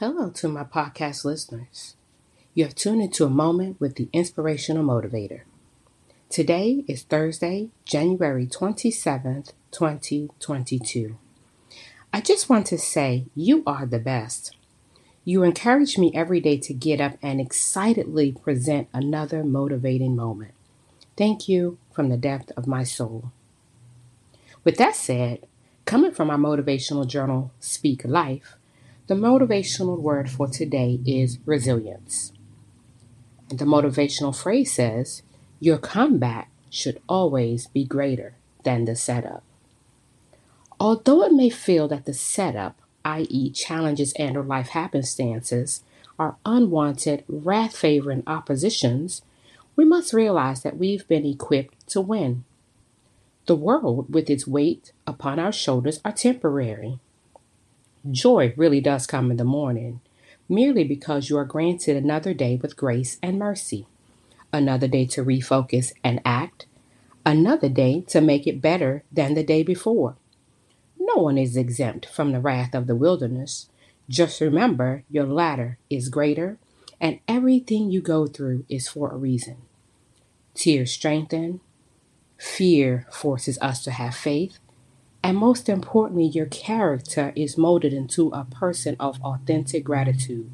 Hello to my podcast listeners. You have tuned into a moment with the Inspirational Motivator. Today is Thursday, January 27th, 2022. I just want to say you are the best. You encourage me every day to get up and excitedly present another motivating moment. Thank you from the depth of my soul. With that said, coming from our motivational journal, Speak Life, the motivational word for today is resilience. The motivational phrase says, Your comeback should always be greater than the setup. Although it may feel that the setup, i.e., challenges and or life happenstances, are unwanted, wrath favoring oppositions, we must realize that we've been equipped to win. The world, with its weight upon our shoulders, are temporary. Joy really does come in the morning, merely because you are granted another day with grace and mercy, another day to refocus and act, another day to make it better than the day before. No one is exempt from the wrath of the wilderness. Just remember your latter is greater, and everything you go through is for a reason. Tears strengthen, fear forces us to have faith, and most importantly, your character is molded into a person of authentic gratitude.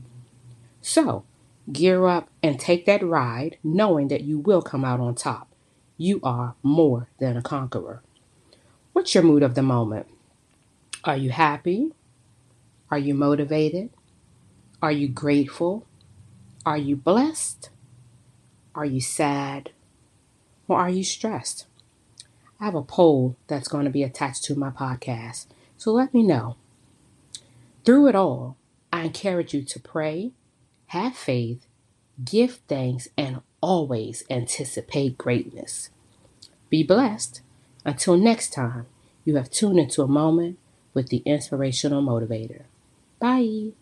So, gear up and take that ride, knowing that you will come out on top. You are more than a conqueror. What's your mood of the moment? Are you happy? Are you motivated? Are you grateful? Are you blessed? Are you sad? Or are you stressed? I have a poll that's going to be attached to my podcast. So let me know. Through it all, I encourage you to pray, have faith, give thanks, and always anticipate greatness. Be blessed. Until next time, you have tuned into a moment with the inspirational motivator. Bye.